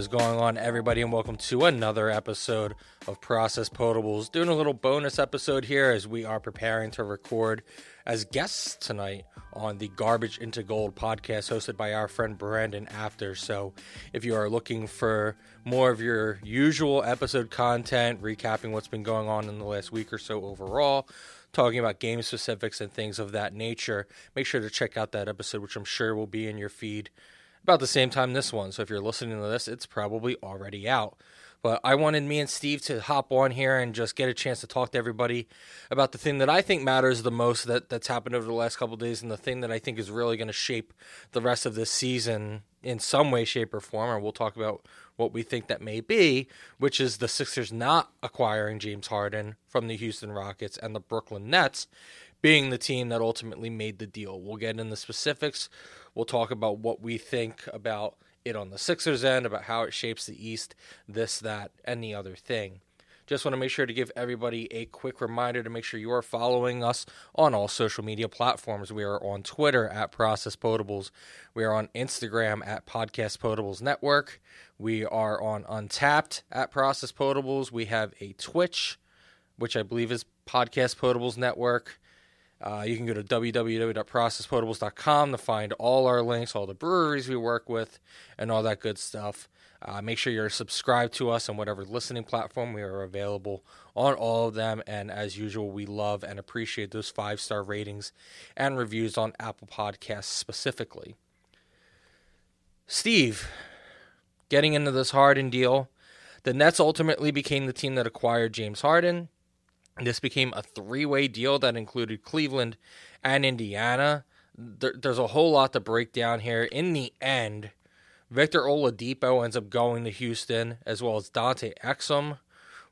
Is going on, everybody, and welcome to another episode of Process Potables. Doing a little bonus episode here as we are preparing to record as guests tonight on the Garbage into Gold podcast hosted by our friend Brandon After. So, if you are looking for more of your usual episode content, recapping what's been going on in the last week or so overall, talking about game specifics and things of that nature, make sure to check out that episode, which I'm sure will be in your feed about the same time this one. So if you're listening to this, it's probably already out. But I wanted me and Steve to hop on here and just get a chance to talk to everybody about the thing that I think matters the most that, that's happened over the last couple days and the thing that I think is really going to shape the rest of this season in some way, shape, or form. And we'll talk about what we think that may be, which is the Sixers not acquiring James Harden from the Houston Rockets and the Brooklyn Nets being the team that ultimately made the deal. We'll get into specifics. We'll talk about what we think about it on the Sixers end, about how it shapes the East, this, that, and the other thing. Just want to make sure to give everybody a quick reminder to make sure you are following us on all social media platforms. We are on Twitter at Process Potables. We are on Instagram at Podcast Potables Network. We are on Untappd at Process Potables. We have a Twitch, which I believe is Podcast Potables Network. Uh, you can go to www.processpotables.com to find all our links, all the breweries we work with, and all that good stuff. Uh, make sure you're subscribed to us on whatever listening platform we are available on all of them. And as usual, we love and appreciate those five star ratings and reviews on Apple Podcasts specifically. Steve, getting into this Harden deal, the Nets ultimately became the team that acquired James Harden. This became a three way deal that included Cleveland and Indiana. There, there's a whole lot to break down here. In the end, Victor Oladipo ends up going to Houston, as well as Dante Exum,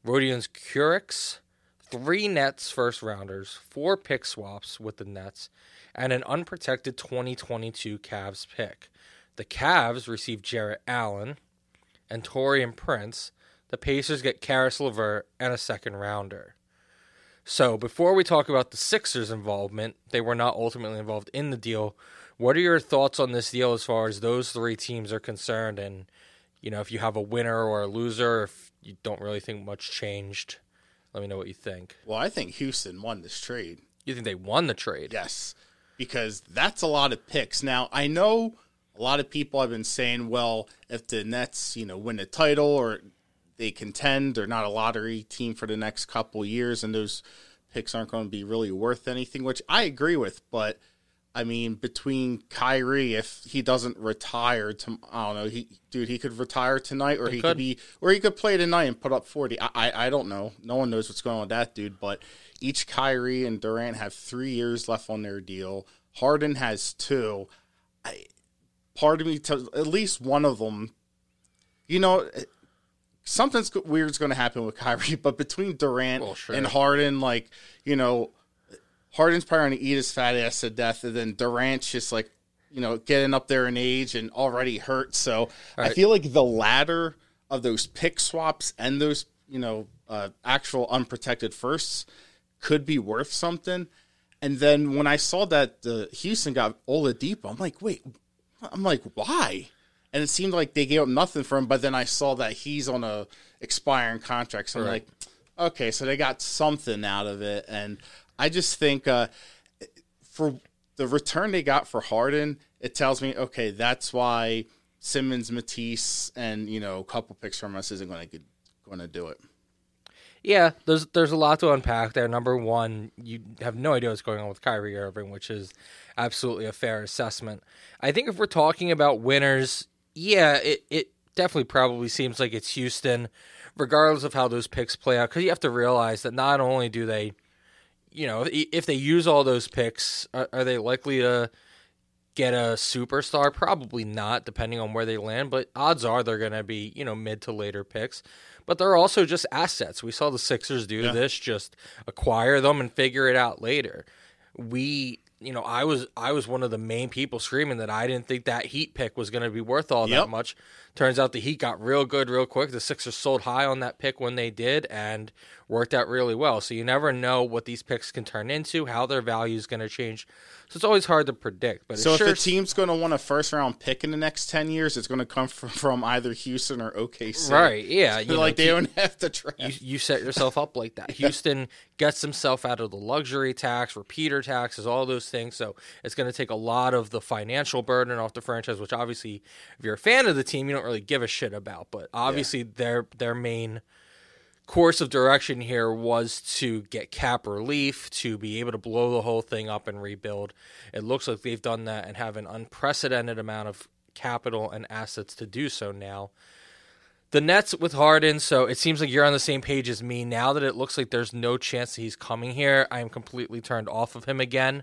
Rodions Kurucs, three Nets first rounders, four pick swaps with the Nets, and an unprotected 2022 Cavs pick. The Cavs receive Jarrett Allen and Taurean Prince. The Pacers get Caris LeVert and a second rounder. So before we talk about the Sixers' involvement, they were not ultimately involved in the deal. What are your thoughts on this deal as far as those three teams are concerned? And you know, if you have a winner or a loser, if you don't really think much changed, let me know what you think. Well, I think Houston won this trade. You think they won the trade? Yes, because that's a lot of picks. Now I know a lot of people have been saying, well, if the Nets, you know, win a title or they contend. They're not a lottery team for the next couple years, and those picks aren't going to be really worth anything, which I agree with. But I mean, between Kyrie, if he doesn't retire, to, I don't know, he dude, he could retire tonight, or he, he could. could. be, or he could play tonight and put up forty. I, I, I don't know. No one knows what's going on with that dude. But each Kyrie and Durant have three years left on their deal. Harden has two. I, part of me, to, at least one of them, you know something's weird's going to happen with Kyrie, but between Durant well, sure. and Harden, like you know, Harden's probably going to eat his fat ass to death, and then Durant's just like you know getting up there in age and already hurt. So right. I feel like the ladder of those pick swaps and those you know uh, actual unprotected firsts could be worth something. And then when I saw that the Houston got Oladipo, I'm like, wait, I'm like, why? And it seemed like they gave up nothing for him. But then I saw that he's on a expiring contract, so I'm like, okay, so they got something out of it, and I just think uh, for the return they got for Harden, it tells me okay, that's why Simmons, Matisse, and you know a couple picks from us isn't going to going to do it. Yeah, there's there's a lot to unpack there. Number one, you have no idea what's going on with Kyrie Irving, which is absolutely a fair assessment. I think if we're talking about winners, yeah, it, it definitely probably seems like it's Houston, regardless of how those picks play out. Because you have to realize that not only do they, you know, if they use all those picks, are, are they likely to get a superstar? Probably not, depending on where they land. But odds are they're going to be, you know, mid to later picks. But they're also just assets. We saw the Sixers do yeah. this, just acquire them and figure it out later. We you know, I was I was one of the main people screaming that I didn't think that Heat pick was going to be worth all yep. that much turns out the Heat got real good real quick. The Sixers sold high on that pick when they did and worked out really well. So you never know what these picks can turn into, how their value is going to change. So it's always hard to predict. But So if sure the team's going to want a first round pick in the next ten years, it's going to come from, from either Houston or OKC. right, yeah, you know, like they don't have to draft. you, you set yourself up like that. Houston gets himself out of the luxury tax, repeater taxes, all those things. So it's going to take a lot of the financial burden off the franchise, which obviously, if you're a fan of the team, you don't really give a shit about. But obviously, their their main course of direction here was to get cap relief, to be able to blow the whole thing up and rebuild. It looks like they've done that and have an unprecedented amount of capital and assets to do so now the Nets with Harden, so it seems like you're on the same page as me. Now that it looks like there's no chance that he's coming here, I am completely turned off of him again.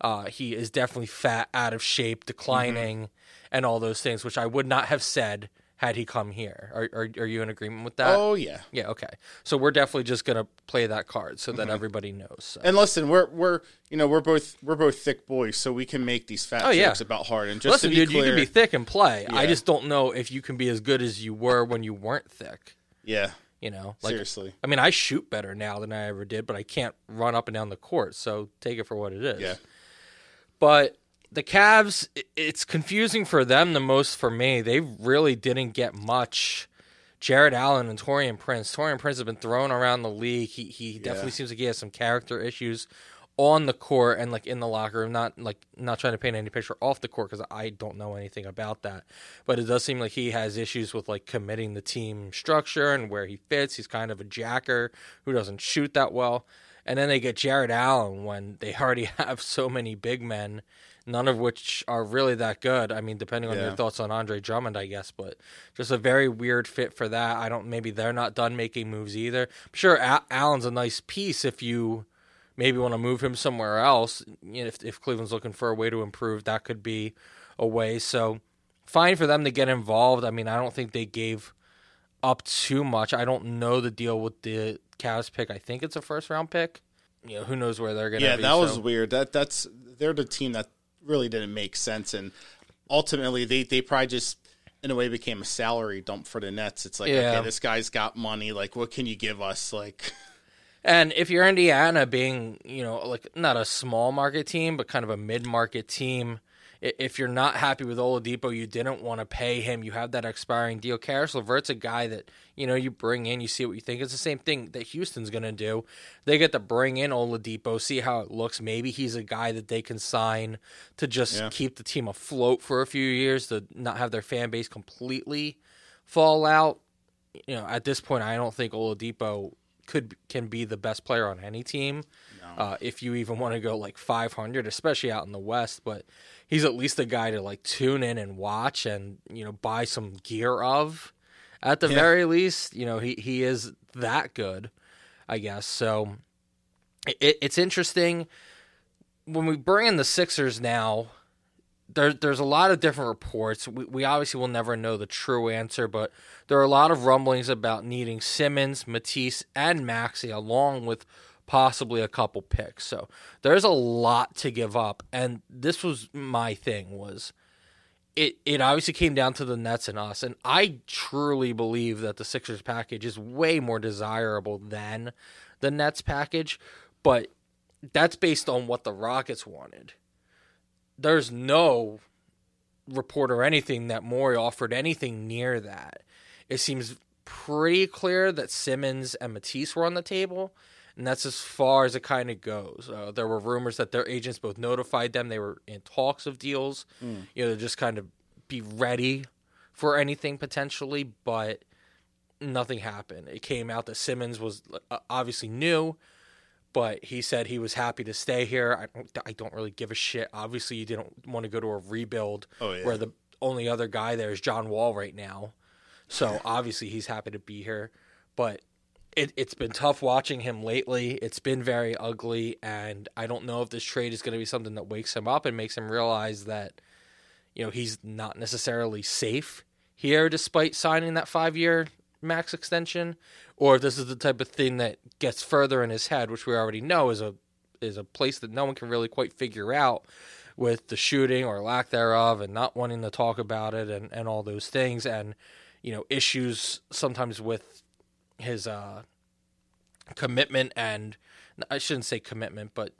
Uh, he is definitely fat, out of shape, declining, and all those things, which I would not have said had he come here. Are, are, are you in agreement with that? oh yeah. Yeah, okay. So we're definitely just gonna play that card so that mm-hmm. everybody knows. So. And listen, we're we're you know we're both we're both thick boys, so we can make these fat Oh, yeah. jokes about Harden. Just Listen, to be dude, clear, you can be thick and play. I just don't know if you can be as good as you were when you weren't thick. yeah, You know, like seriously, I mean, I shoot better now than I ever did, but I can't run up and down the court. So take it for what it is. yeah, But the Cavs, it's confusing for them the most for me. They really didn't get much. Jarrett Allen and Taurean Prince. Taurean Prince has been thrown around the league. He he definitely seems like he has some character issues on the court and like in the locker room. Not like not trying to paint any picture off the court because I don't know anything about that. But it does seem like he has issues with like committing the team structure and where he fits. He's kind of a jacker who doesn't shoot that well. And then they get Jarrett Allen when they already have so many big men, none of which are really that good. I mean, depending on Yeah. your thoughts on Andre Drummond, I guess, but just a very weird fit for that. I don't. Maybe they're not done making moves either. I'm sure Al- Allen's a nice piece if you maybe want to move him somewhere else. You know, if if Cleveland's looking for a way to improve, that could be a way. So fine for them to get involved. I mean, I don't think they gave up too much. I don't know the deal with the Cavs pick. I think it's a first round pick. You know, who knows where they're going to yeah. be. That was weird. That that's they're the team that really didn't make sense, and ultimately they they probably just in a way became a salary dump for the Nets. It's like Yeah. okay, this guy's got money. Like, what can you give us? Like, And if you're Indiana, being you know like not a small market team, but kind of a mid market team, if you're not happy with Oladipo, you didn't want to pay him. You have that expiring deal. Caris LeVert's a guy that you know you bring in, you see what you think. It's the same thing that Houston's going to do. They get to bring in Oladipo, see how it looks. Maybe he's a guy that they can sign to just Yeah. keep the team afloat for a few years to not have their fan base completely fall out. You know, at this point, I don't think Oladipo could can be the best player on any team. Uh, if you even want to go like 500, especially out in the West, but he's at least a guy to like tune in and watch and you know buy some gear of. At the Yeah. very least, you know he he is that good, I guess. So it, it's interesting when we bring in the Sixers now. There, there's a lot of different reports. We, we obviously will never know the true answer, but there are a lot of rumblings about needing Simmons, Matisse, and Maxey, along with possibly a couple picks. So there's a lot to give up, and this was my thing was it it obviously came down to the Nets and us, and I truly believe that the Sixers package is way more desirable than the Nets package, but that's based on what the Rockets wanted. There's no report or anything that Morey offered anything near that. It seems pretty clear that Simmons and Matisse were on the table, and that's as far as it kind of goes. Uh, there were rumors that their agents both notified them they were in talks of deals, you know, to just kind of be ready for anything potentially, but nothing happened. It came out that Simmons was uh, obviously new, but he said he was happy to stay here. I don't, I don't really give a shit. Obviously, you didn't want to go to a rebuild Oh, yeah. where the only other guy there is John Wall right now. So obviously, he's happy to be here. But it, it's been tough watching him lately. It's been very ugly, and I don't know if this trade is going to be something that wakes him up and makes him realize that you know he's not necessarily safe here, despite signing that five year max extension, or if this is the type of thing that gets further in his head, which we already know is a is a place that no one can really quite figure out. with the shooting or lack thereof and not wanting to talk about it and, and all those things and you know issues sometimes with his uh commitment and I shouldn't say commitment but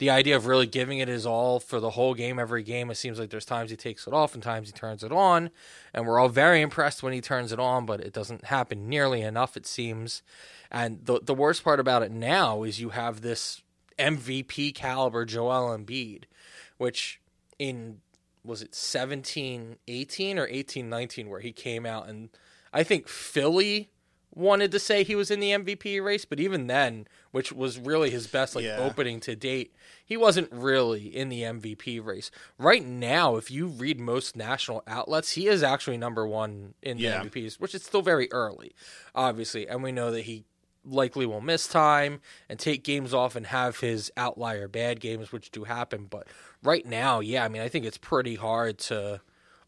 the idea of really giving it his all for the whole game every game it seems like there's times he takes it off and times he turns it on. And we're all very impressed when he turns it on but it doesn't happen nearly enough it seems. And the the worst part about it now is you have this MVP caliber Joel Embiid which in was it 17 18 or 18 19 where he came out and I think Philly wanted to say he was in the MVP race, but even then, which was really his best like Yeah. opening to date, he wasn't really in the MVP race. Right now, if you read most national outlets, he is actually number one in the Yeah. MVPs, which is still very early, obviously, and we know that he likely will miss time and take games off and have his outlier bad games, which do happen. But right now, yeah, I mean, I think it's pretty hard to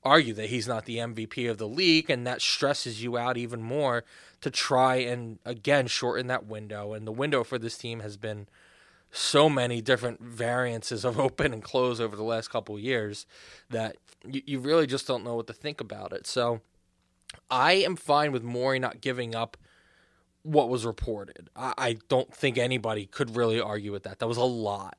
argue that he's not the MVP of the league, and that stresses you out even more to try and again shorten that window. And the window for this team has been so many different variances of open and close over the last couple years that you, you really just don't know what to think about it. So I am fine with Morey not giving up what was reported. I, I don't think anybody could really argue with that. That was a lot.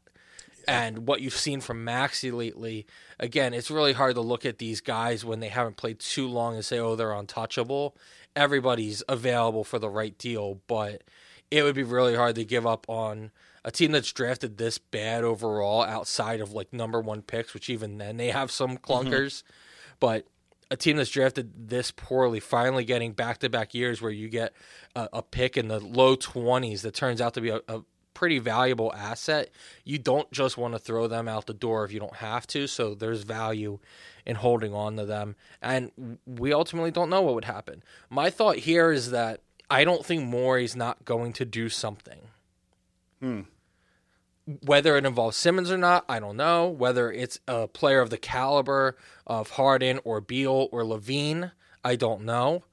And what you've seen from Maxey lately, again, it's really hard to look at these guys when they haven't played too long and say, oh, they're untouchable. Everybody's available for the right deal, but it would be really hard to give up on a team that's drafted this bad overall outside of like number one picks, which even then they have some mm-hmm. clunkers. But a team that's drafted this poorly, finally getting back to back years where you get a, a pick in the low 20s that turns out to be a, a pretty valuable asset, you don't just want to throw them out the door if you don't have to. So there's value in holding on to them. And we ultimately don't know what would happen. My thought here is that I don't think Morey's not going to do something. Hmm. Whether it involves Simmons or not, I don't know. Whether it's a player of the caliber of Harden or Beal or LaVine, I don't know.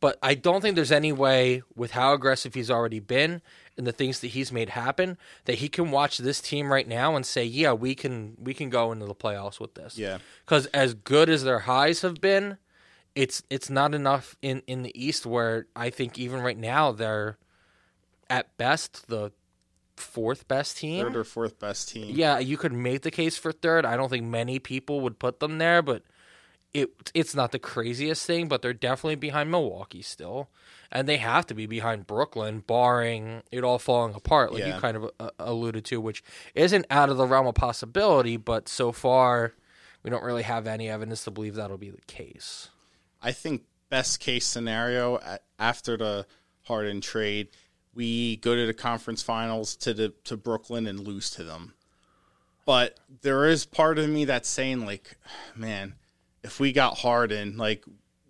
But I don't think there's any way, with how aggressive he's already been and the things that he's made happen, that he can watch this team right now and say, "Yeah, we can, we can go into the playoffs with this." Yeah. Because as good as their highs have been, it's it's not enough in in the East where I think even right now they're at best the fourth best team. Third or fourth best team. Yeah, you could make the case for third. I don't think many people would put them there, but it it's not the craziest thing, but they're definitely behind Milwaukee still. And they have to be behind Brooklyn, barring it all falling apart, like Yeah. you kind of uh, alluded to, which isn't out of the realm of possibility, but so far we don't really have any evidence to believe that'll be the case. I think best case scenario after the Harden trade, we go to the conference finals to the to Brooklyn and lose to them. But there is part of me that's saying like, man, if we got Harden, like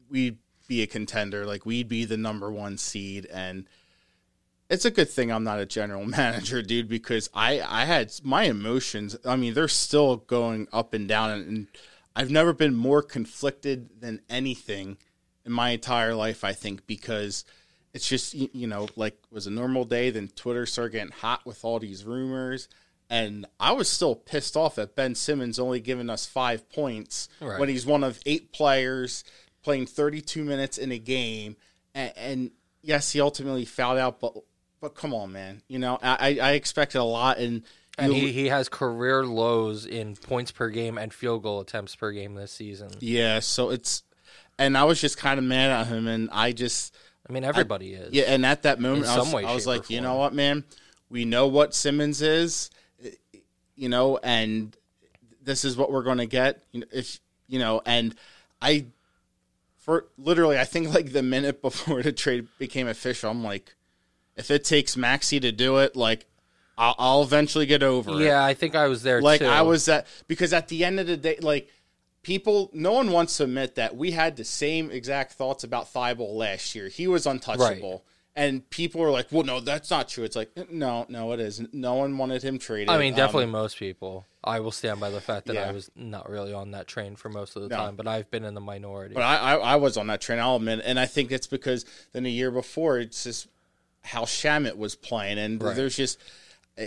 we'd be a contender, like we'd be the number one seed and it's a good thing I'm not a general manager, dude, because I I had my emotions. I mean, they're still going up and down, and, and I've never been more conflicted than anything in my entire life. I think because it's just you, you know like it was a normal day, then Twitter started getting hot with all these rumors. And I was still pissed off at Ben Simmons only giving us five points Right. when he's one of eight players playing 32 minutes in a game. And, and yes, he ultimately fouled out, but but come on, man. You know, I, I expected a lot, and, And he, he has career lows in points per game and field goal attempts per game this season. yeah. So it's, and I was just kind of mad at him, and I just I mean, everybody is. yeah. And at that moment, In I was, way, I was like, you know what, man, we know what Simmons is, you know, and this is what we're going to get. You if you know, and I, for literally, I think like the minute before the trade became official, I'm like, if it takes Maxey to do it, like. I'll, I'll eventually get over it. Yeah, I think I was there like too. I was that because at the end of the day, like people, no one wants to admit that we had the same exact thoughts about Thybulle last year. He was untouchable, and people are like, "Well, no, that's not true." It's like, no, no, it is. No one wanted him traded. I mean, Um, definitely most people. I will stand by the fact that I was not really on that train for most of the No. time, but I've been in the minority. But I, I, I was on that train. I'll admit, and I think it's because then a year before, it's just how Shamit was playing, and Right. there's just uh,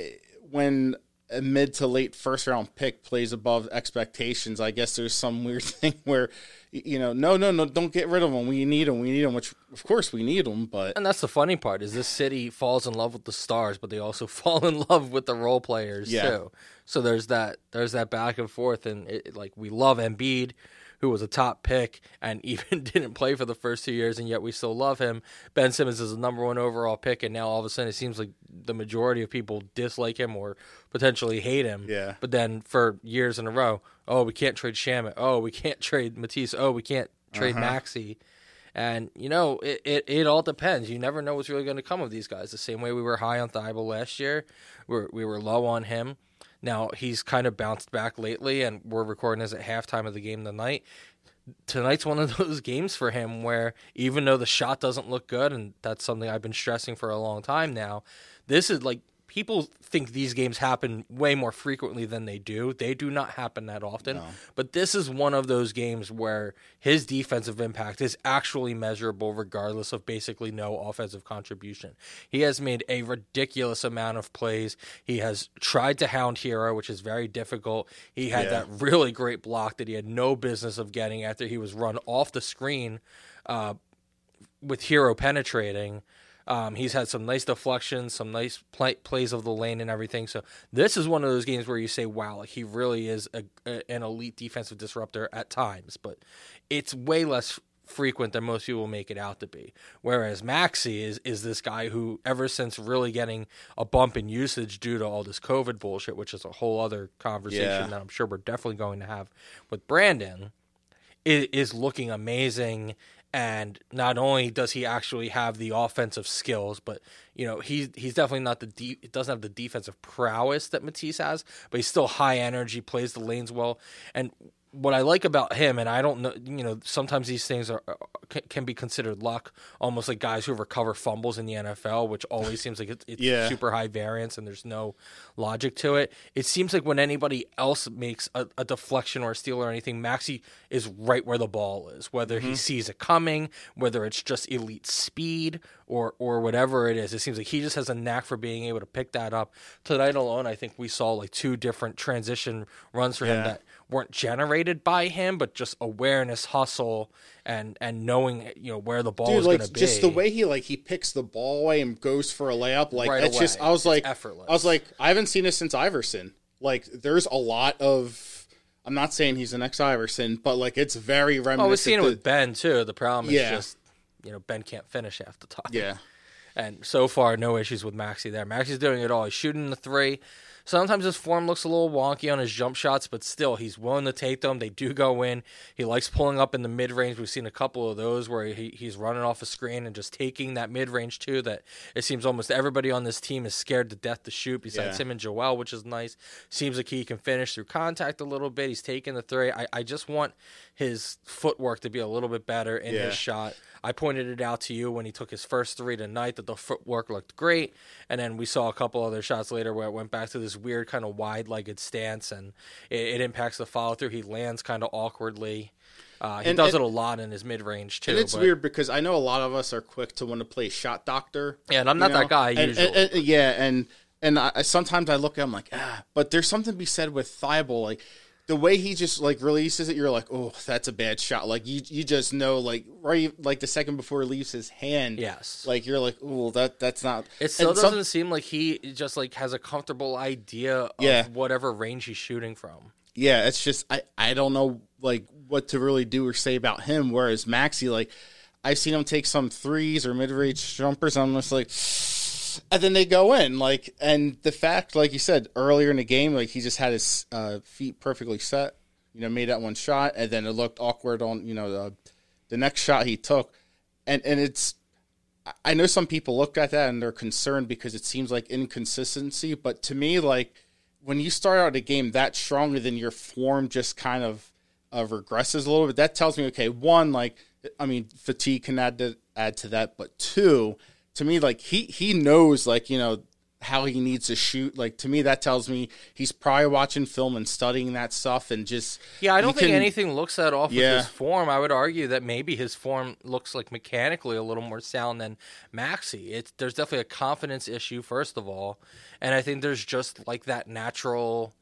when a mid to late first round pick plays above expectations, I guess there's some weird thing where, you know, no, no, no, don't get rid of him. We need him. We need him. Which, of course, we need him. But and that's the funny part is this city falls in love with the stars, but they also fall in love with the role players Yeah. too. So there's that there's that back and forth, and it, like we love Embiid, who was a top pick and even didn't play for the first two years, and yet we still love him. Ben Simmons is the number one overall pick, and now all of a sudden it seems like the majority of people dislike him or potentially hate him. Yeah. But then for years in a row, oh, we can't trade Shamit. Oh, we can't trade Matisse. Oh, we can't trade uh-huh. Maxey. And you know, it, it, it all depends. You never know what's really going to come of these guys. The same way we were high on Thybulle last year, we we were low on him. Now he's kind of bounced back lately, and we're recording this at halftime of the game tonight. Tonight's one of those games for him where even though the shot doesn't look good, and that's something I've been stressing for a long time now, this is like people think these games happen way more frequently than they do. They do not happen that often. But this is one of those games where his defensive impact is actually measurable regardless of basically no offensive contribution. He has made a ridiculous amount of plays. He has tried to hound Herro, which is very difficult. He had Yeah. that really great block that he had no business of getting after he was run off the screen uh, with Herro penetrating. Um, he's had some nice deflections, some nice play, plays of the lane and everything. So this is one of those games where you say, "Wow, he really is a, a, an elite defensive disruptor at times," but it's way less frequent than most people make it out to be. Whereas Maxey is is this guy who, ever since really getting a bump in usage due to all this COVID bullshit, which is a whole other conversation Yeah. that I'm sure we're definitely going to have with Brandon i- is looking amazing and not only does he actually have the offensive skills but you know he's he's definitely not the de- doesn't have the defensive prowess that Matisse has but he's still high energy plays the lanes well. And what I like about him, and I don't know, you know, sometimes these things are uh, can, can be considered luck, almost like guys who recover fumbles in the NFL, which always seems like it's, it's Yeah. super high variance and there's no logic to it. It seems like when anybody else makes a, a deflection or a steal or anything, Maxey is right where the ball is, whether he mm-hmm. sees it coming, whether it's just elite speed or or whatever it is. It seems like he just has a knack for being able to pick that up. Tonight alone, I think we saw like two different transition runs for him that weren't generated by him, but just awareness, hustle, and and knowing you know where the ball dude, is going to be. just the way he like he picks the ball away and goes for a layup, like Right that's just. I was It's like, effortless. I was like, I haven't seen this since Iverson. Like, there's a lot of. I'm not saying he's the next Iverson, but like it's very reminiscent. Oh, we've seen it with Ben too. The problem is just you know Ben can't finish half the time. yeah, And so far, no issues with Maxey there. Maxey's doing it all. He's shooting the three. Sometimes his form looks a little wonky on his jump shots, but still, he's willing to take them. They do go in. He likes pulling up in the mid range. We've seen a couple of those where he, he's running off a screen and just taking that mid range too. That it seems almost everybody on this team is scared to death to shoot, besides Yeah. him and Joel, which is nice. Seems like he can finish through contact a little bit. He's taking the three. I, I just want his footwork to be a little bit better in Yeah. his shot. I pointed it out to you when he took his first three tonight that the footwork looked great, and then we saw a couple other shots later where it went back to this weird kind of wide-legged stance, and it, it impacts the follow through. He lands kind of awkwardly. Uh, he And- does and- it a lot in his mid-range too. and it's but- weird because I know a lot of us are quick to want to play shot doctor. Yeah, and I'm not know? that guy And- usually. and- yeah, and and I- sometimes I look at him like ah, but there's something to be said with Thybulle, like the way he just like releases it. You're like, oh, that's a bad shot. Like you you just know like right like the second before he leaves his hand. Yes. like you're like, oh, that that's not. It still and doesn't some- seem like he just like has a comfortable idea of Yeah. whatever range he's shooting from. yeah, it's just I I don't know like what to really do or say about him. Whereas Maxey, like I've seen him take some threes or mid range jumpers. I'm just like, and then they go in. Like, and the fact, like you said earlier in the game, like he just had his uh, feet perfectly set. You know, made that one shot, and then it looked awkward on you know the the next shot he took, and and it's. I- know some people look at that and they're concerned because it seems like inconsistency, but to me, like when you start out a game that strong, then your form just kind of uh, regresses a little bit. That tells me, okay, one, like I mean, fatigue can add to add to that, but two, to me, like he he knows, like you know, how he needs to shoot. Like to me, that tells me he's probably watching film and studying that stuff and just Yeah, I don't think can- anything looks that off Yeah. with his form. I would argue that maybe his form looks like mechanically a little more sound than Maxey. It's there's definitely a confidence issue first of all, and I think there's just like that natural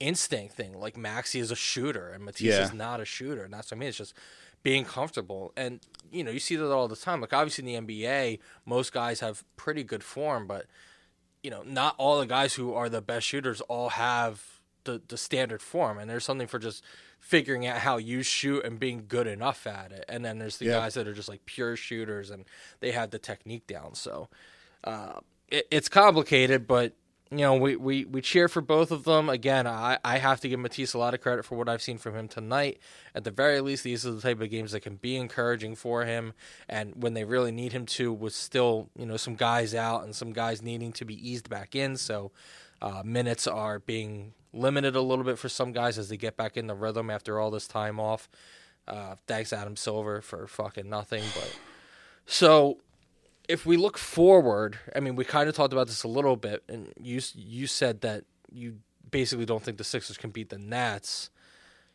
instinct thing. Like Maxey is a shooter and Matisse Yeah. is not a shooter, and that's what I mean. It's just being comfortable, and you know you see that all the time. Like obviously in the NBA, most guys have pretty good form, but you know, not all the guys who are the best shooters all have the, the standard form. And there's something for just figuring out how you shoot and being good enough at it. And then there's the Yeah. guys that are just like pure shooters and they have the technique down. So uh, it, it's complicated, but you know, we, we, we cheer for both of them. Again, I, I have to give Matisse a lot of credit for what I've seen from him tonight. At the very least, these are the type of games that can be encouraging for him. And when they really need him to, with still, you know, some guys out and some guys needing to be eased back in. So uh, minutes are being limited a little bit for some guys as they get back in the rhythm after all this time off. Uh, thanks, Adam Silver, for fucking nothing. But so if we look forward, I mean, we kind of talked about this a little bit, and you you said that you basically don't think the Sixers can beat the Nets.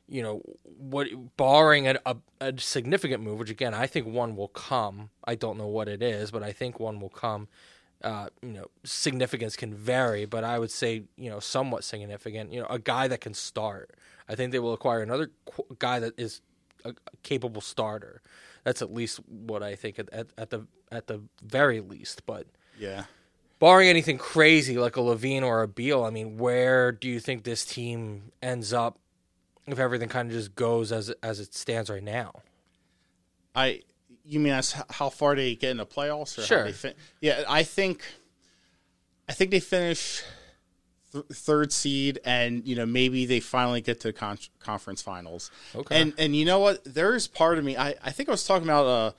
You know, what barring a, a, a significant move, which again I think one will come. I don't know what it is, but I think one will come. Uh, you know, significance can vary, but I would say you know somewhat significant. You know, a guy that can start. I think they will acquire another qu- guy that is a, a capable starter. That's at least what I think at, at, at the at the very least. But yeah. barring anything crazy like a LaVine or a Beal, I mean, where do you think this team ends up if everything kind of just goes as as it stands right now? I you mean as how far they get in the playoffs? Or how Sure. they fin- yeah, I think I think they finish th- third seed, and you know maybe they finally get to con- conference finals. Okay. And and you know what? There's part of me. I I think I was talking about uh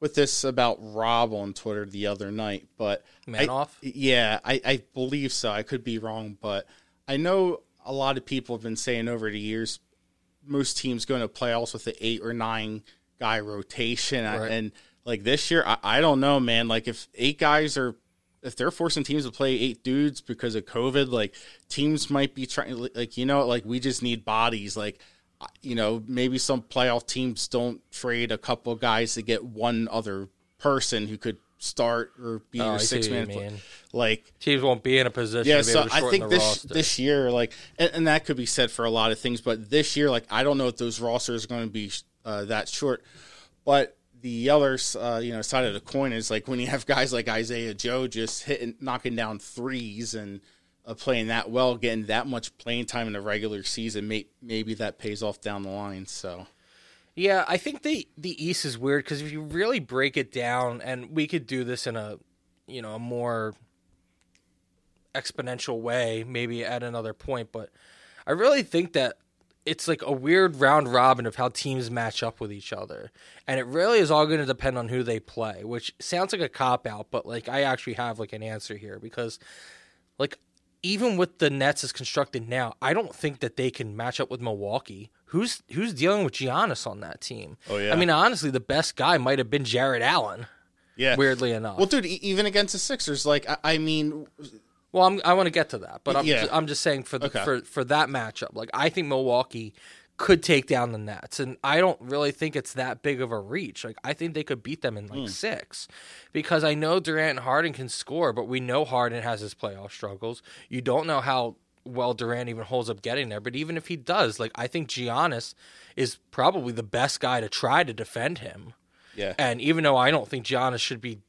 with this about Rob on Twitter the other night, but I- Manoff? yeah, I I believe so. I could be wrong, but I know a lot of people have been saying over the years most teams go into playoffs with an eight or nine guy rotation, Right. and like this year, I, I don't know, man. Like if eight guys are, if they're forcing teams to play eight dudes because of COVID, like teams might be trying, like you know, like we just need bodies, like. You know, maybe some playoff teams don't trade a couple guys to get one other person who could start or be Oh, your six what you man. Like Teams won't be in a position yeah, to be so able to I think the this roster. this year, like, and, and that could be said for a lot of things, but this year, like, I don't know if those rosters are going to be uh, that short. But the other, uh, you know, side of the coin is like when you have guys like Isaiah Joe just hitting, knocking down threes and uh, playing that well, getting that much playing time in the regular season, may, maybe that pays off down the line. So Yeah, I think the the East is weird because if you really break it down, and we could do this in a you know a more exponential way, maybe at another point, but I really think that it's like a weird round robin of how teams match up with each other, and it really is all going to depend on who they play, which sounds like a cop out, but like I actually have like an answer here because like even with the Nets as constructed now, I don't think that they can match up with Milwaukee. Who's who's dealing with Giannis on that team? Oh, yeah. I mean, honestly, the best guy might have been Jarrett Allen. yeah, Weirdly enough. Well, dude, e- even against the Sixers, like, I, I mean, Well, I'm, I want to get to that, but I'm, Yeah. I'm just saying for the, Okay. for for that matchup, like I think Milwaukee could take down the Nets, and I don't really think it's that big of a reach. Like I think they could beat them in like hmm. six, because I know Durant and Harden can score, but we know Harden has his playoff struggles. You don't know how well Durant even holds up getting there, but even if he does, like I think Giannis is probably the best guy to try to defend him. yeah, And even though I don't think Giannis should be,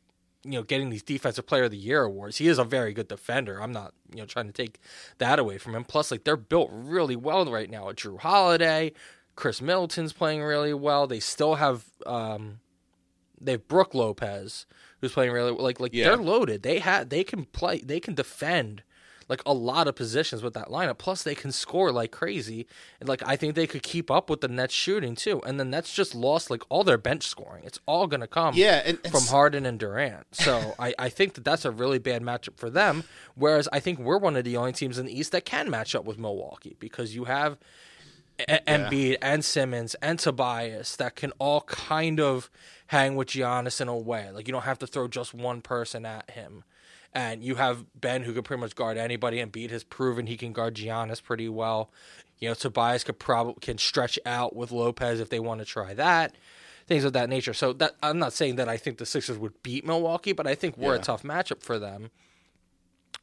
you know, getting these Defensive Player of the Year awards, he is a very good defender. I'm not, you know, trying to take that away from him. Plus, like they're built really well right now. At Jrue Holiday, Khris Middleton's playing really well. They still have, um, they have Brook Lopez who's playing really like like Yeah. they're loaded. They had they can play. They can defend. Like a lot of positions with that lineup. Plus, they can score like crazy. And like I think they could keep up with the Nets shooting too. And the Nets just lost like all their bench scoring. It's all gonna come yeah, and from Harden and Durant. So I, I think that that's a really bad matchup for them. Whereas I think we're one of the only teams in the East that can match up with Milwaukee because you have a- Embiid and Simmons and Tobias that can all kind of hang with Giannis in a way. Like you don't have to throw just one person at him. and you have Ben who could pretty much guard anybody. and Embiid has proven he can guard Giannis pretty well. You know, Tobias could probably can stretch out with Lopez if they want to try that. Things of that nature. So that I'm not saying that I think the Sixers would beat Milwaukee, but I think we're Yeah. a tough matchup for them.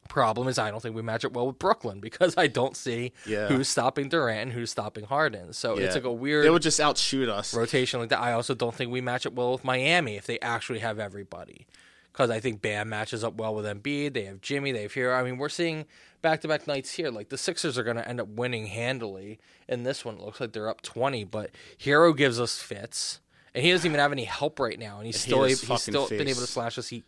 Problem is, I don't think we match up well with Brooklyn because I don't see Yeah. who's stopping Durant and who's stopping Harden. So it's like a weird They would just outshoot us. rotation like that. I also don't think we match up well with Miami if they actually have everybody. Because I think Bam matches up well with Embiid. They have Jimmy. They have Herro. I mean, we're seeing back-to-back nights here. Like the Sixers are going to end up winning handily in this one. It looks like they're up twenty, but Herro gives us fits, and he doesn't even have any help right now. And he's still able, he's still been able to slash us. He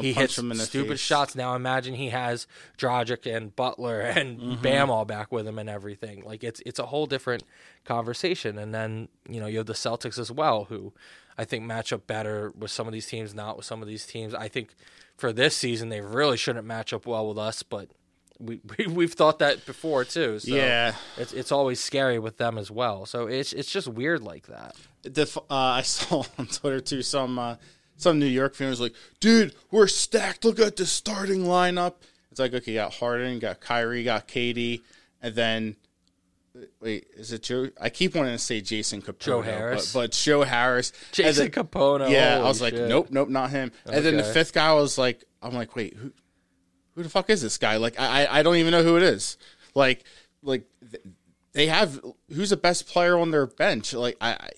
he hits him in the stupid face. shots. Now imagine he has Dragic and Butler and Mm-hmm. Bam all back with him and everything. Like it's it's a whole different conversation. And then you know you have the Celtics as well, who I think match up better with some of these teams, not with some of these teams. I think for this season they really shouldn't match up well with us, but we, we we've thought that before too. So Yeah. it's it's always scary with them as well. So it's it's just weird like that. Def- uh, I saw on Twitter too some uh, some New York fans like, "Dude, we're stacked. Look at the starting lineup." It's like, okay, you got Harden, you got Kyrie, got KD, and then wait, is it Joe? I keep wanting to say Jason Kapono, Joe Harris? but, but Joe Harris. Jason then- Kapono. Yeah, I was like, nope, nope, not him. And then the fifth guy was like, I'm like, wait, who, who the fuck is this guy? Like, I, I- don't even know who it is. Like, like they have who's the best player on their bench? Like, I, I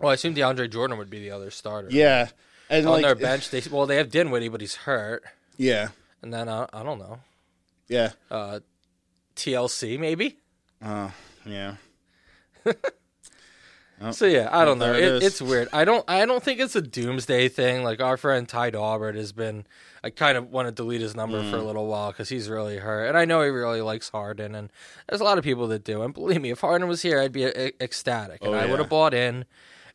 Well, I assume DeAndre Jordan would be the other starter. yeah, and On like, their bench, they well they have Dinwiddie, but he's hurt. yeah, And then uh, I don't know, yeah, uh, TLC maybe. uh, yeah. So yeah, I don't know. Oh, it It, is. weird. I don't. I don't think it's a doomsday thing. Like our friend Ty Daubert has been. I kind of want to delete his number Mm. for a little while because he's really hurt, and I know he really likes Harden, and there's a lot of people that do. And believe me, if Harden was here, I'd be ecstatic, and Oh, I would have bought in,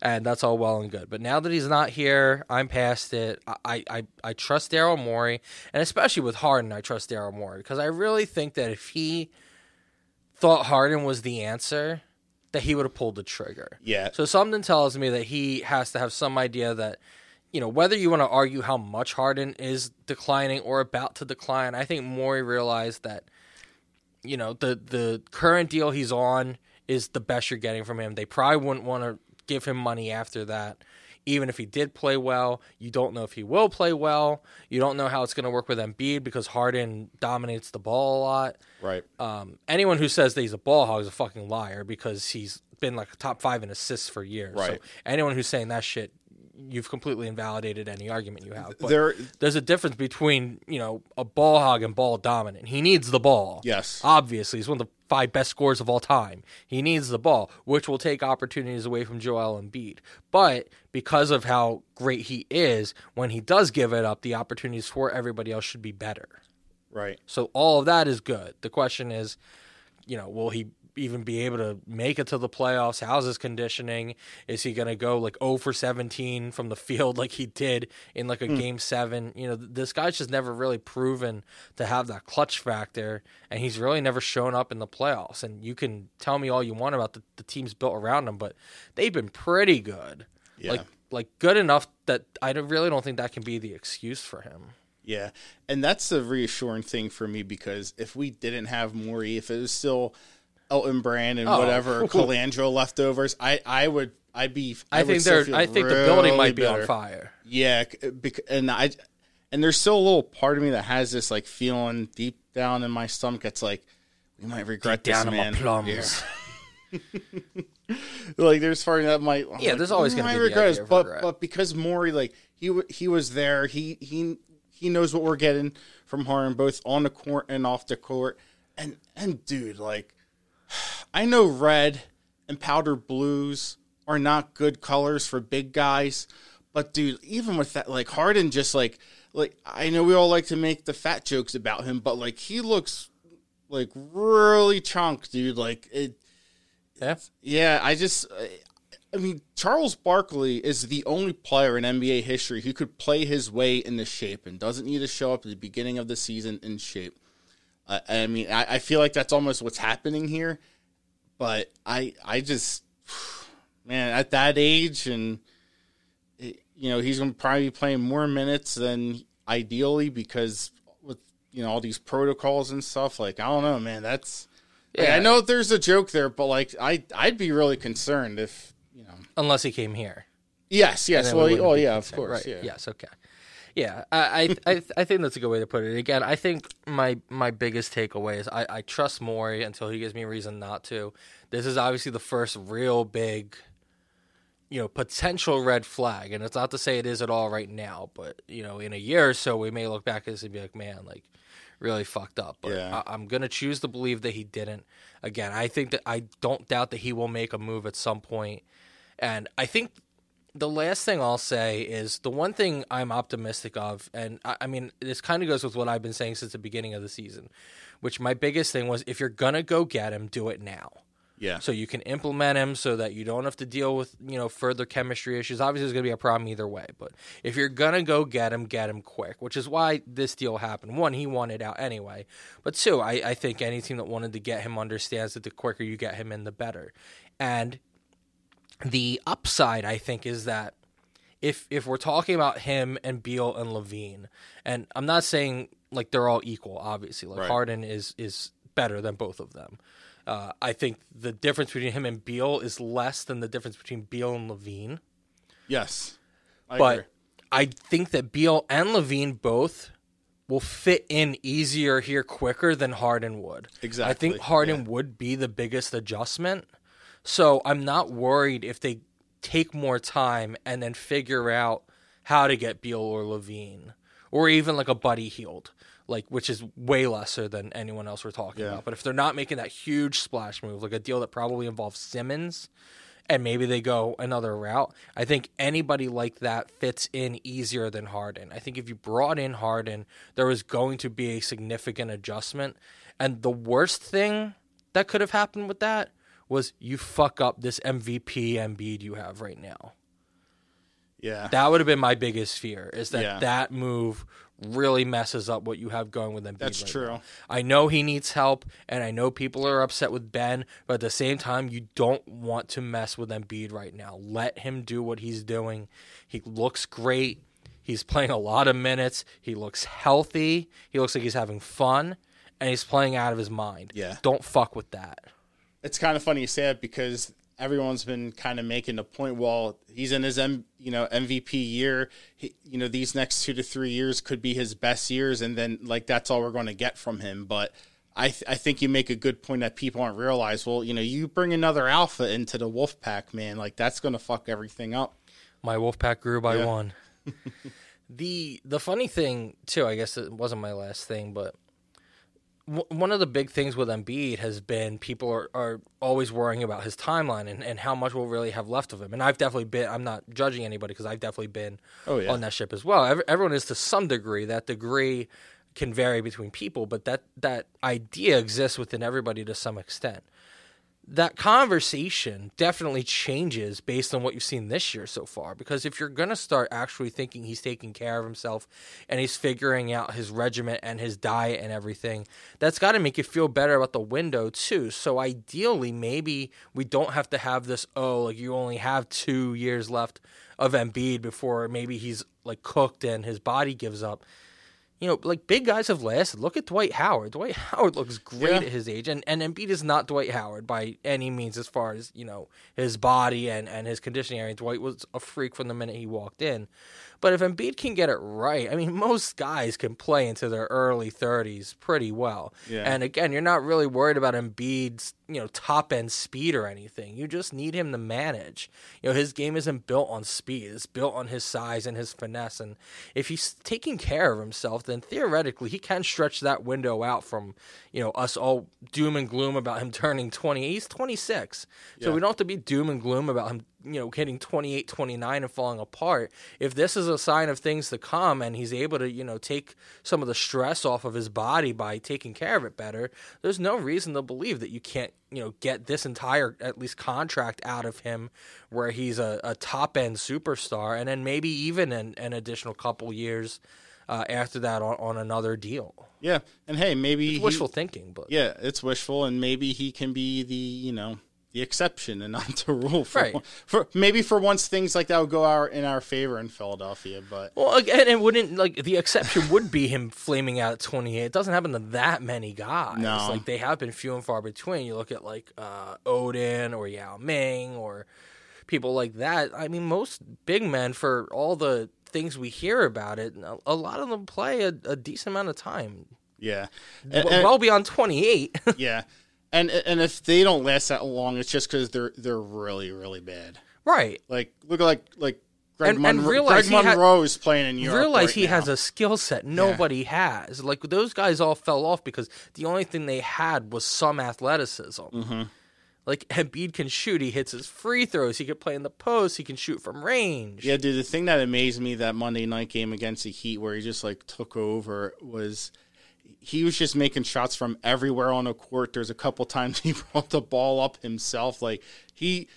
and that's all well and good. But now that he's not here, I'm past it. I I, I trust Daryl Morey, and especially with Harden, I trust Daryl Morey because I really think that if he thought Harden was the answer, that he would have pulled the trigger. Yeah. So something tells me that he has to have some idea that, you know, whether you want to argue how much Harden is declining or about to decline, I think Morey realized that, you know, the the current deal he's on is the best you're getting from him. They probably wouldn't want to give him money after that. Even if he did play well, you don't know if he will play well. You don't know how it's going to work with Embiid because Harden dominates the ball a lot Right. um, anyone who says that he's a ball hog is a fucking liar because he's been like a top five in assists for years. Right. So anyone who's saying that shit, you've completely invalidated any argument you have. But There- there's a difference between you know a ball hog and ball dominant. He needs the ball. Yes. Obviously, he's one of the five best scores of all time. He needs the ball, which will take opportunities away from Joel Embiid. But because of how great he is, when he does give it up, the opportunities for everybody else should be better. Right. So all of that is good. The question is, you know, will he even be able to make it to the playoffs? How's his conditioning? Is he going to go like 0 for 17 from the field like he did in like a hmm. game 7? You know, this guy's just never really proven to have that clutch factor and he's really never shown up in the playoffs. And you can tell me all you want about the, the teams built around him, but they've been pretty good. Yeah. Like like good enough that I really don't think that can be the excuse for him. Yeah, and that's a reassuring thing for me because if we didn't have Morey, if it was still Elton Brand and Oh. whatever Colangelo leftovers, I I would I'd be. I, would think they're I think the building really might be on fire. Yeah, and I and there's still a little part of me that has this like feeling deep down in my stomach. That's like we might regret this, down in my man. plums. Yeah. like there's part of that might. I'm Yeah, like, there's always "Mm, gonna I be idea but regret. but because Morey like he he was there, he he he knows what we're getting from Harden both on the court and off the court, and and dude like I know red and powder blues are not good colors for big guys, but dude, even with that, like Harden, just like like I know we all like to make the fat jokes about him, but like he looks like really chunk, dude. Like it, Yeah. yeah. I just, I mean, Charles Barkley is the only player in NBA history who could play his way into shape and doesn't need to show up at the beginning of the season in shape. Uh, I mean, I, I feel like that's almost what's happening here but I I just man at that age and you know he's going to probably be playing more minutes than ideally because with you know all these protocols and stuff. Like I don't know, man. That's yeah. I know there's a joke there, but like I I'd be really concerned if you know unless he came here. Yes, yes. Well, we oh yeah, of course. Right. Yeah. Yes, okay. Yeah, I, I I think that's a good way to put it. Again, I think my my biggest takeaway is I, I trust Morey until he gives me a reason not to. This is obviously the first real big, you know, potential red flag, and it's not to say it is at all right now, but you know, in a year or so, we may look back at this and be like, man, like really fucked up. But yeah. I, I'm gonna choose to believe that he didn't. Again, I think that I don't doubt that he will make a move at some point, and I think the last thing I'll say is the one thing I'm optimistic of, and I, I mean, this kind of goes with what I've been saying since the beginning of the season, which my biggest thing was if you're going to go get him, do it now. Yeah. So you can implement him so that you don't have to deal with, you know, further chemistry issues. Obviously, there's going to be a problem either way. But if you're going to go get him, get him quick, which is why this deal happened. One, he wanted out anyway. But two, I, I think any team that wanted to get him understands that the quicker you get him in, the better. And the upside, I think, is that if if we're talking about him and Beal and LaVine, and I'm not saying like they're all equal, obviously. Like right. Harden is is better than both of them. Uh, I think the difference between him and Beal is less than the difference between Beal and LaVine. Yes, I but agree. I think that Beal and LaVine both will fit in easier here quicker than Harden would. Exactly. I think Harden yeah. would be the biggest adjustment. So I'm not worried if they take more time and then figure out how to get Beal or LaVine or even like a Buddy Hield, like which is way lesser than anyone else we're talking yeah. about. But if they're not making that huge splash move, like a deal that probably involves Simmons, and maybe they go another route, I think anybody like that fits in easier than Harden. I think if you brought in Harden, there was going to be a significant adjustment. And the worst thing that could have happened with that was you fuck up this MVP Embiid you have right now. Yeah. That would have been my biggest fear is that yeah. that move really messes up what you have going with Embiid. That's right true. Now. I know he needs help and I know people are upset with Ben, but at the same time you don't want to mess with Embiid right now. Let him do what he's doing. He looks great. He's playing a lot of minutes. He looks healthy. He looks like he's having fun and he's playing out of his mind. Yeah. Don't fuck with that it's kind of funny you say it because everyone's been kind of making a point. Well, he's in his M, you know MVP year. He, you know these next two to three years could be his best years, and then like that's all we're going to get from him. But I th- I think you make a good point that people aren't realize. Well, you know, you bring another alpha into the wolf pack, man. Like that's going to fuck everything up. My wolf pack grew by yeah. one. the the funny thing too, I guess it wasn't my last thing, but one of the big things with Embiid has been people are, are always worrying about his timeline and, and how much we'll really have left of him. And I've definitely been, I'm not judging anybody because I've definitely been oh, yeah. on that ship as well. Every, everyone is to some degree. That degree can vary between people, but that, that idea exists within everybody to some extent that conversation definitely changes based on what you've seen this year so far. Because if you're going to start actually thinking he's taking care of himself and he's figuring out his regiment and his diet and everything, that's got to make you feel better about the window too. So ideally, maybe we don't have to have this, oh, like you only have two years left of Embiid before maybe he's like cooked and his body gives up you know, like big guys have lasted. Look at Dwight Howard. Dwight Howard looks great yeah. at his age, and and Embiid is not Dwight Howard by any means as far as you know his body and and his conditioning. area. Dwight was a freak from the minute he walked in, but if Embiid can get it right, I mean, most guys can play into their early 30s pretty well. Yeah. And again, you're not really worried about Embiid's, you know, top end speed or anything. You just need him to manage. You know, his game isn't built on speed. It's built on his size and his finesse. And if he's taking care of himself, then theoretically he can stretch that window out from, you know, us all doom and gloom about him turning 20. He's 26. Yeah. So we don't have to be doom and gloom about him you know hitting 28 29 and falling apart if this is a sign of things to come and he's able to you know take some of the stress off of his body by taking care of it better there's no reason to believe that you can't you know get this entire at least contract out of him where he's a, a top end superstar and then maybe even an, an additional couple years uh, after that on, on, another deal. Yeah. And hey maybe it's wishful he, thinking but yeah it's wishful and maybe he can be the you know the exception and not the rule. For, Right. for maybe for once things like that would go our in our favor in Philadelphia, but Well, again, it wouldn't like the exception would be him flaming out at 28. It doesn't happen to that many guys. No. Like they have been few and far between. You look at like uh, Oden or Yao Ming or people like that. I mean, most big men for all the things we hear about it, a- a lot of them play a, a decent amount of time, yeah, And- and- well beyond 28. yeah. And and if they don't last that long, it's just because they're they're really really bad. right. Like look like like Greg, And- and Monroe, realize Greg he ha- Monroe is playing in Europe. realize right he has a skill set nobody has. Like those guys all fell off because the only thing they had was some athleticism. Mm-hmm. Like Embiid can shoot, he hits his free throws, he can play in the post, he can shoot from range. Yeah, dude. The thing that amazed me that Monday night game against the Heat, where he just like took over, was he was just making shots from everywhere on the court. There's a couple times he brought the ball up himself. Like he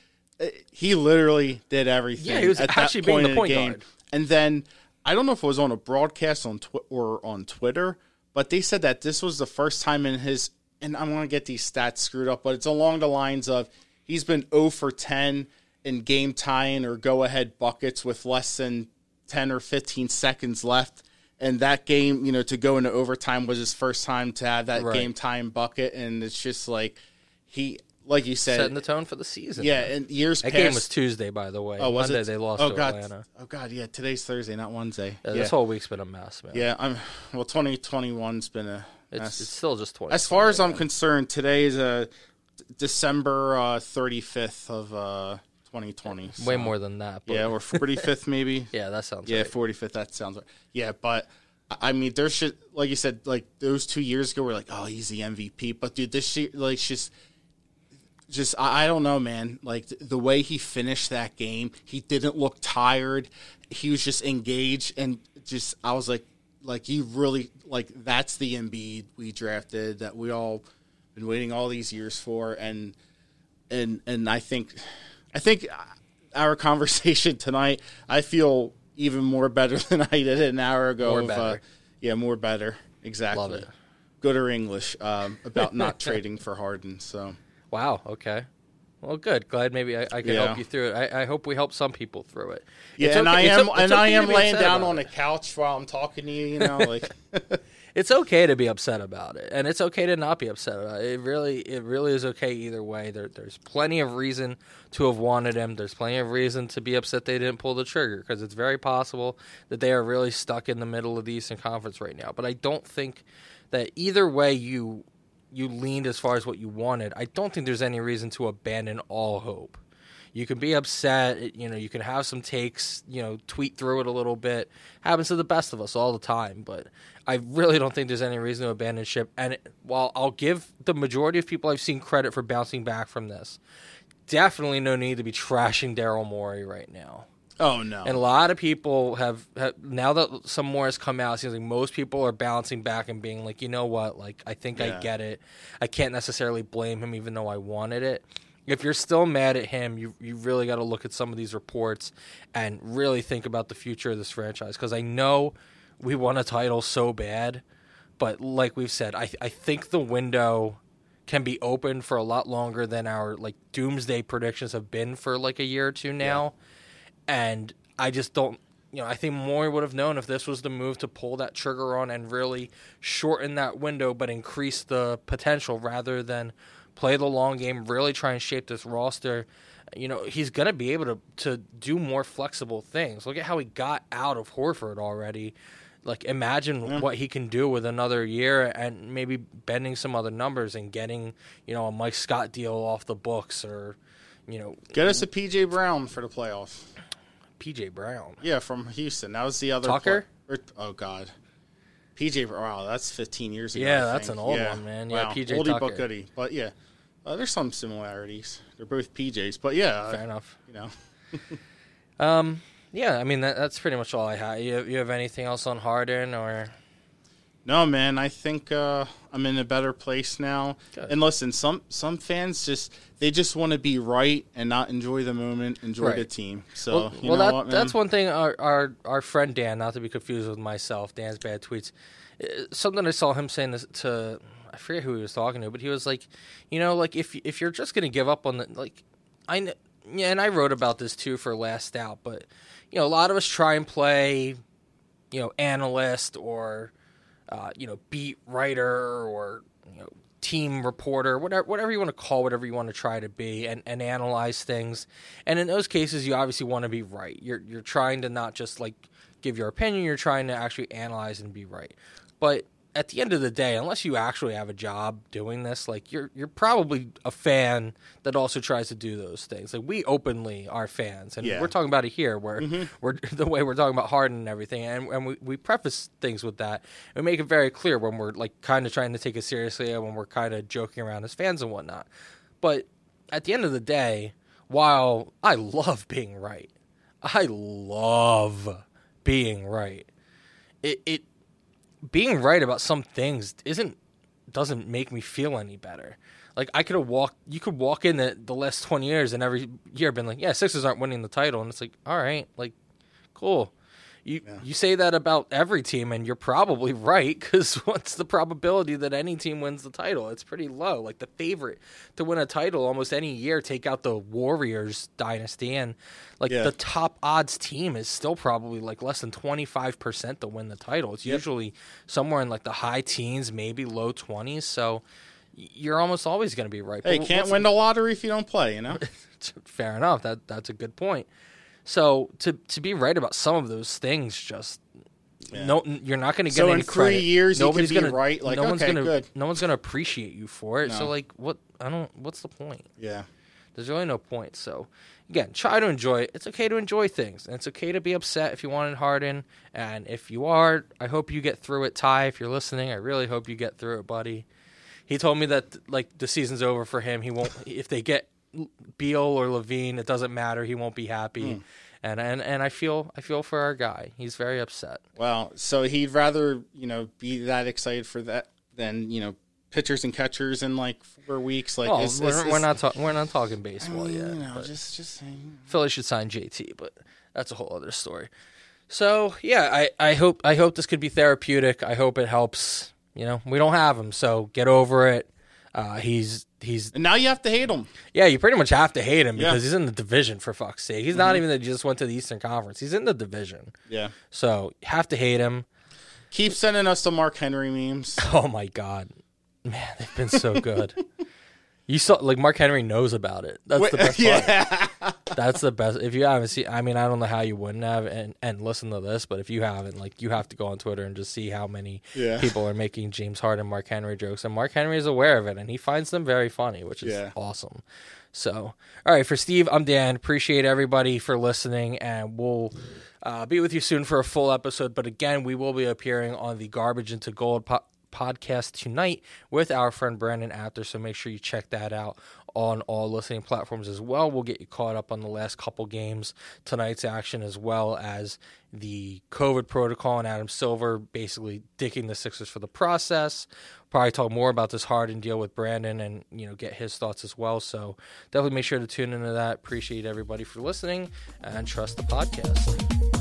eh, he literally did everything. Yeah, he was at that actually being point the in the point game. guard. And then I don't know if it was on a broadcast on tw- or on Twitter, but they said that this was the first time in his and I'm going to get these stats screwed up, but it's along the lines of he's been 0 for 10 in game tying or go ahead buckets with less than 10 or 15 seconds left. And that game, you know, to go into overtime was his first time to have that Right. game time bucket. And it's just like he, like you said, Setting the tone for the season. yeah, and years That past. game was Tuesday, by the way. oh, was Monday it? they lost oh, to God. Atlanta. Oh, God, yeah. Today's Thursday, not Wednesday. Yeah, Yeah, This whole week's been a mess, man. yeah I'm, well, 2021's been a. It's, mess. it's still just 20. As far as I'm concerned, today is uh, December uh, 35th of uh, 2020. so- Way more than that. Yeah, or 45th maybe. yeah, that sounds yeah, right. 45th. That sounds right. Yeah, but I mean, there's shit like you said, like those two years ago, we're like, oh, he's the MVP. But dude, this year, like, just, just I, I don't know, man. Like th- the way he finished that game, he didn't look tired. He was just engaged, and just I was like, like you really like that's the Embiid we drafted that we all been waiting all these years for, and and and I think, I think our conversation tonight, I feel even more better than I did an hour ago. More of, Uh, yeah, more better. Exactly. Love it. Good or English um, about not trading for Harden. So Wow. Okay. Well, good. Glad maybe I, I can Yeah. help you through it. I, I hope we help some people through it. yeah, It's and okay- I it's am o- it's and I okay to am laying down on it. the couch while I'm talking to you. You know, like It's okay to be upset about it, and it's okay to not be upset about it. It really, it really is okay either way. There, there's plenty of reason to have wanted him. There's plenty of reason to be upset they didn't pull the trigger because it's very possible that they are really stuck in the middle of the Eastern Conference right now. But I don't think that either way you you leaned as far as what you wanted. I don't think there's any reason to abandon all hope. You can be upset, you know, you can have some takes, you know, tweet through it a little bit. Happens to the best of us all the time, but I really don't think there's any reason to abandon ship. And it- while I'll give the majority of people I've seen credit for bouncing back from this, definitely no need to be trashing Daryl Morey right now. oh no, And a lot of people have, have now that some more has come out, it seems like most people are bouncing back and being like, you know what, like I think Yeah. I get it. I can't necessarily blame him, even though I wanted it. If you're still mad at him, you you really got to look at some of these reports and really think about the future of this franchise. Because I know we won a title so bad, but like we've said, I I think the window can be open for a lot longer than our like doomsday predictions have been for like a year or two now and I just don't. You know, I think Morey would have known if this was the move to pull that trigger on and really shorten that window, but increase the potential rather than play the long game. Really try and shape this roster. You know, he's going to be able to to do more flexible things. Look at how he got out of Horford already. Like, imagine what he can do with another year and maybe bending some other numbers and getting, you know, a Mike Scott deal off the books or, you know, get us a PJ Brown for the playoffs. PJ Brown. Yeah, from Houston. That was the other Tucker? play- or- er, oh God, PJ. Wow, that's 15 years ago. Yeah, that's an old one, man. Yeah, wow. PJ Oldie Tucker. but goodie. But yeah, uh, there's some similarities. They're both PJs. But yeah, Fair enough. you know. Um, yeah, I mean that, that's pretty much all I have. You, you have anything else on Harden or? No, man, I think uh, I'm in a better place now. Good. And listen, some some fans just they just want to be right and not enjoy the moment, enjoy the team. So Well, you well know that, what, that's one thing. Our, our our friend Dan, not to be confused with myself, Dan's bad tweets. uh, Something I saw him saying to, I forget who he was talking to, but he was like, you know, like if if you're just gonna give up on the like, I yeah, and I wrote about this too for Last Out, but you know, a lot of us try and play, you know, analyst or uh, you know, beat writer or you know, team reporter, whatever whatever you want to call whatever you want to try to be, and, and analyze things. And in those cases, you obviously want to be right. You're you're trying to not just like give your opinion. You're trying to actually analyze and be right. But at the end of the day, unless you actually have a job doing this, like you're you're probably a fan that also tries to do those things. Like we openly are fans, and Yeah. we're talking about it here, where mm-hmm. we're the way we're talking about Harden and everything, and, and we, we preface things with that. We make it very clear when we're like kind of trying to take it seriously, and when we're kind of joking around as fans and whatnot. But at the end of the day, while I love being right, I love being right. It it being right about some things isn't doesn't make me feel any better. Like I could have walked, you could walk in the, the last twenty years and every year been like, yeah, Sixers aren't winning the title, and it's like, all right, like, cool. You you say that about every team, and you're probably right because what's the probability that any team wins the title? It's pretty low. Like the favorite to win a title almost any year, take out the Warriors dynasty, and like Yeah. the top odds team is still probably like less than twenty five percent to win the title. It's Yep. usually somewhere in like the high teens, maybe low twenties. So you're almost always going to be right. Hey, But can't win the lottery if you don't play. You know. Fair enough. That that's a good point. So to to be right about some of those things, just no, you're not going to get So any in three credit. years, Nobody's gonna, right, like, no one's okay, gonna, good. No one's going to appreciate you for it. So like, what? I don't. What's the point? yeah. There's really no point. So again, try to enjoy it. It's okay to enjoy things, and it's okay to be upset if you wanted Harden. And if you are, I hope you get through it. Ty, if you're listening, I really hope you get through it, buddy. He told me that like the season's over for him. He won't if they get Beal or LaVine. It doesn't matter. He won't be happy. And, and and I feel I feel for our guy. He's very upset. Well, so he'd rather you know be that excited for that than you know pitchers and catchers in like four weeks. Like Well, it's- we're, it's- we're not talking we're not talking I baseball mean, yet. you know, just just saying. Philly should sign JT, but that's a whole other story. So yeah, I, I hope I hope this could be therapeutic. I hope it helps. You know, we don't have him, so get over it. Uh, he's he's And now you have to hate him. yeah, you pretty much have to hate him Yeah. because he's in the division for fuck's sake. He's not mm-hmm. even that he just went to the Eastern Conference. He's in the division, Yeah. so you have to hate him. Keep sending us the Mark Henry memes. Oh my god, man, they've been so good. you saw like Mark Henry knows about it. That's the best part. yeah. That's the best. If you haven't seen, I mean, I don't know how you wouldn't have and, and listen to this, but if you haven't, like, you have to go on Twitter and just see how many Yeah. people are making James Harden, Mark Henry jokes, and Mark Henry is aware of it, and he finds them very funny, which is Yeah. awesome. So, all right, for Steve, I'm Dan. Appreciate everybody for listening, and we'll uh, be with you soon for a full episode. But again, we will be appearing on the Garbage into Gold po- podcast tonight with our friend Brandon After. So make sure you check that out on all listening platforms as well. We'll get you caught up on the last couple games, tonight's action, as well as the COVID protocol and Adam Silver basically dicking the Sixers for the process. Probably talk more about this Harden deal with Brandon and you know get his thoughts as well. So definitely make sure to tune into that. Appreciate everybody for listening and trust the podcast.